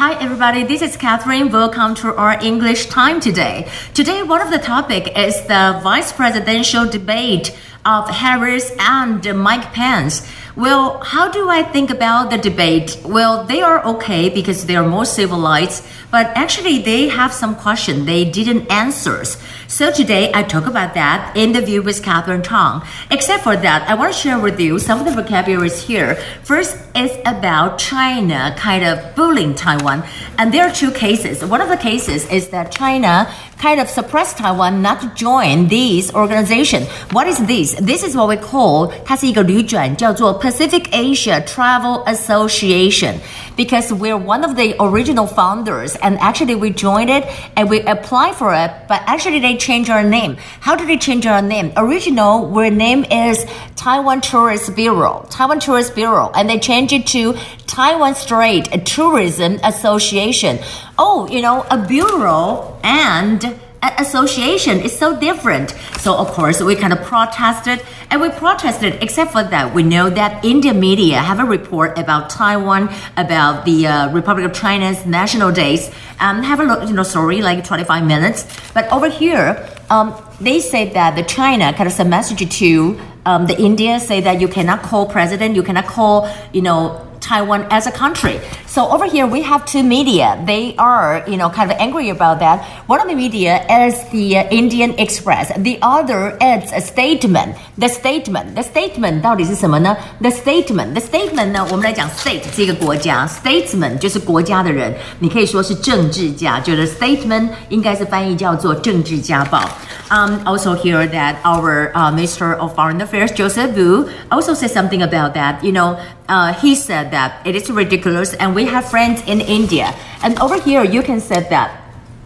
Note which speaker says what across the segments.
Speaker 1: Hi everybody, this is Catherine. Welcome to our English time today. Today, one of the topic is the vice presidential debate of Harris and Mike Pence. Well, how do I think about the debate? Well, they are okay because they are more civilized, but actually they have some question they didn't answer. So today I talk about that interview with Catherine Tong. Except for that, I want to share with you some of the vocabularies here. First is about China kind of bullying Taiwan, and there are two cases. One of the cases is that China kind of suppressed Taiwan not to join these organization. What is this? This is what we call 它是一个旅转，叫做 Pacific Asia Travel Association because we're one of the original founders and actually we joined it and we applied for it, but actually they changed our name. How did they change our name? Original, our name is Taiwan Tourist Bureau, Taiwan Tourist Bureau, and they changed it to Taiwan Strait Tourism Association. Oh, you know, a bureau and association is so different. So of course we kind of protested and we protested. Except for that, we know that Indian media have a report about Taiwan, about the uh, Republic of China's national days. Um, have a look, you know, sorry, like 25 minutes. But over here, um, they say that the China kind of sent message to um, the India say that you cannot call president, you cannot call, you know, Taiwan as a country. So over here we have two media. They are, you know, kind of angry about that. One of the media is the uh, Indian Express. The other is a statement. The statement. The statement 到底是什么呢？The statement. The statement 呢，我们来讲 state 是一个国家，statesman 就是国家的人，你可以说是政治家，觉得 statement 应该是翻译叫做政治家报。Um, also hear that our uh, Minister of Foreign Affairs Joseph Wu also said something about that. You know, uh, he said that it is ridiculous and we have friends in India. And over here, you can say that.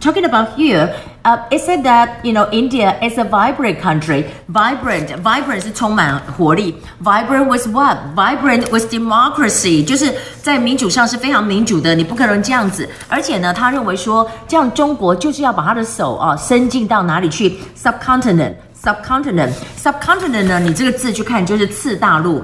Speaker 1: Talking about here, uh, it said that you know India is a vibrant country. Vibrant, vibrant 是充满活力。Vibrant was what? Vibrant was democracy，就是在民主上是非常民主的，你不可能这样子。而且呢，他认为说，这样中国就是要把他的手啊伸进到哪里去？Subcontinent, subcontinent, subcontinent 呢？你这个字去看就是次大陆。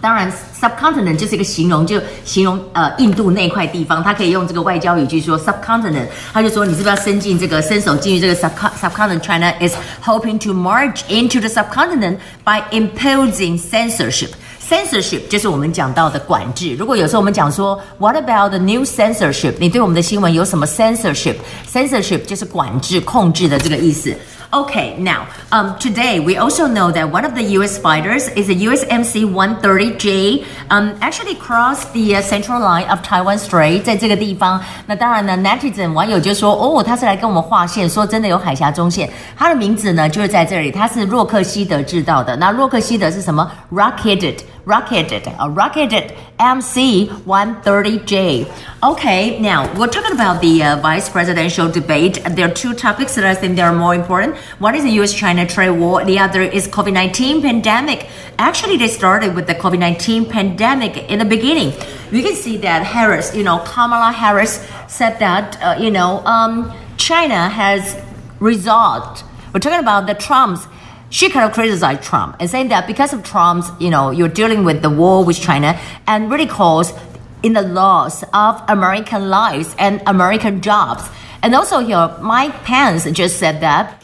Speaker 1: 当然，subcontinent 就是一个形容，就形容呃印度那块地方，他可以用这个外交语句说 subcontinent，他就说你是不是要伸进这个伸手进入这个 subcontinent China is hoping to march into the subcontinent by imposing censorship. Censorship 就是我们讲到的管制。如果有时候我们讲说 What about the new censorship？你对我们的新闻有什么 censorship？Censorship 就是管制、控制的这个意思。OK，now，um, today we also know that one of the U.S. fighters is a USMC 130J, um, actually crossed the central line of Taiwan Strait，在这个地方。那当然呢，netizen 网友就说，哦，他是来跟我们划线，说真的有海峡中线。他的名字呢就是在这里，他是洛克希德制造的。那洛克希德是什么？Rocketed。Rocketed, a Lockheed MC-130J. Okay, now we're talking about the uh, vice presidential debate. There are two topics that I think they are more important. One is the U.S.-China trade war. The other is COVID-19 pandemic. Actually, they started with the COVID-19 pandemic in the beginning. You can see that Harris, you know, Kamala Harris said that, uh, you know, um, China has resolved. We're talking about the Trump's she kind of criticized Trump and saying that because of Trump's, you know, you're dealing with the war with China and really cause in the loss of American lives and American jobs. And also here, Mike Pence just said that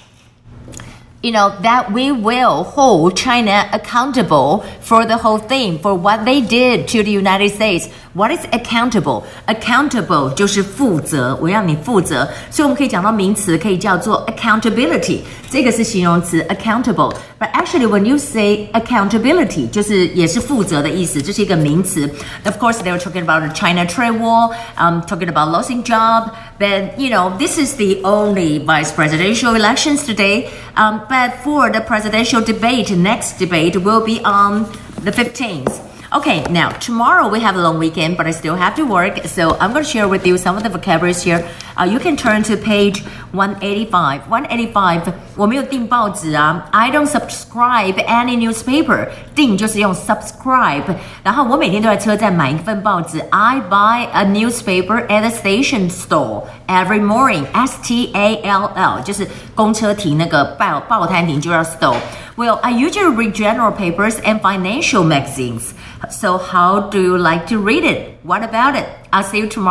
Speaker 1: you know, that we will hold China accountable for the whole thing, for what they did to the United States. What is accountable? Accountable 就是负责，我要你负责，所以我们可以讲到名词，可以叫做 accountability，这个是形容词 accountable。But actually, when you say accountability，就是也是负责的意思，这是一个名词。Of course, they were talking about the China trade war, um, talking about losing job. But you know, this is the only vice presidential elections today. Um, but for the presidential debate, next debate will be on the 15th. Okay, now tomorrow we have a long weekend, but I still have to work, so I'm going to share with you some of the vocabularies here. Uh, you can turn to page 185. 185, 我没有订报纸啊，I don't subscribe any newspaper. 订就是用 subscribe，然后我每天都在车站买一份报纸。I buy a newspaper at a station store every morning. S T A L L 就是公车停那个报报摊停就叫 store。 Well, I usually read general papers and financial magazines. So how do you like to read it? What about it? I'll see you tomorrow.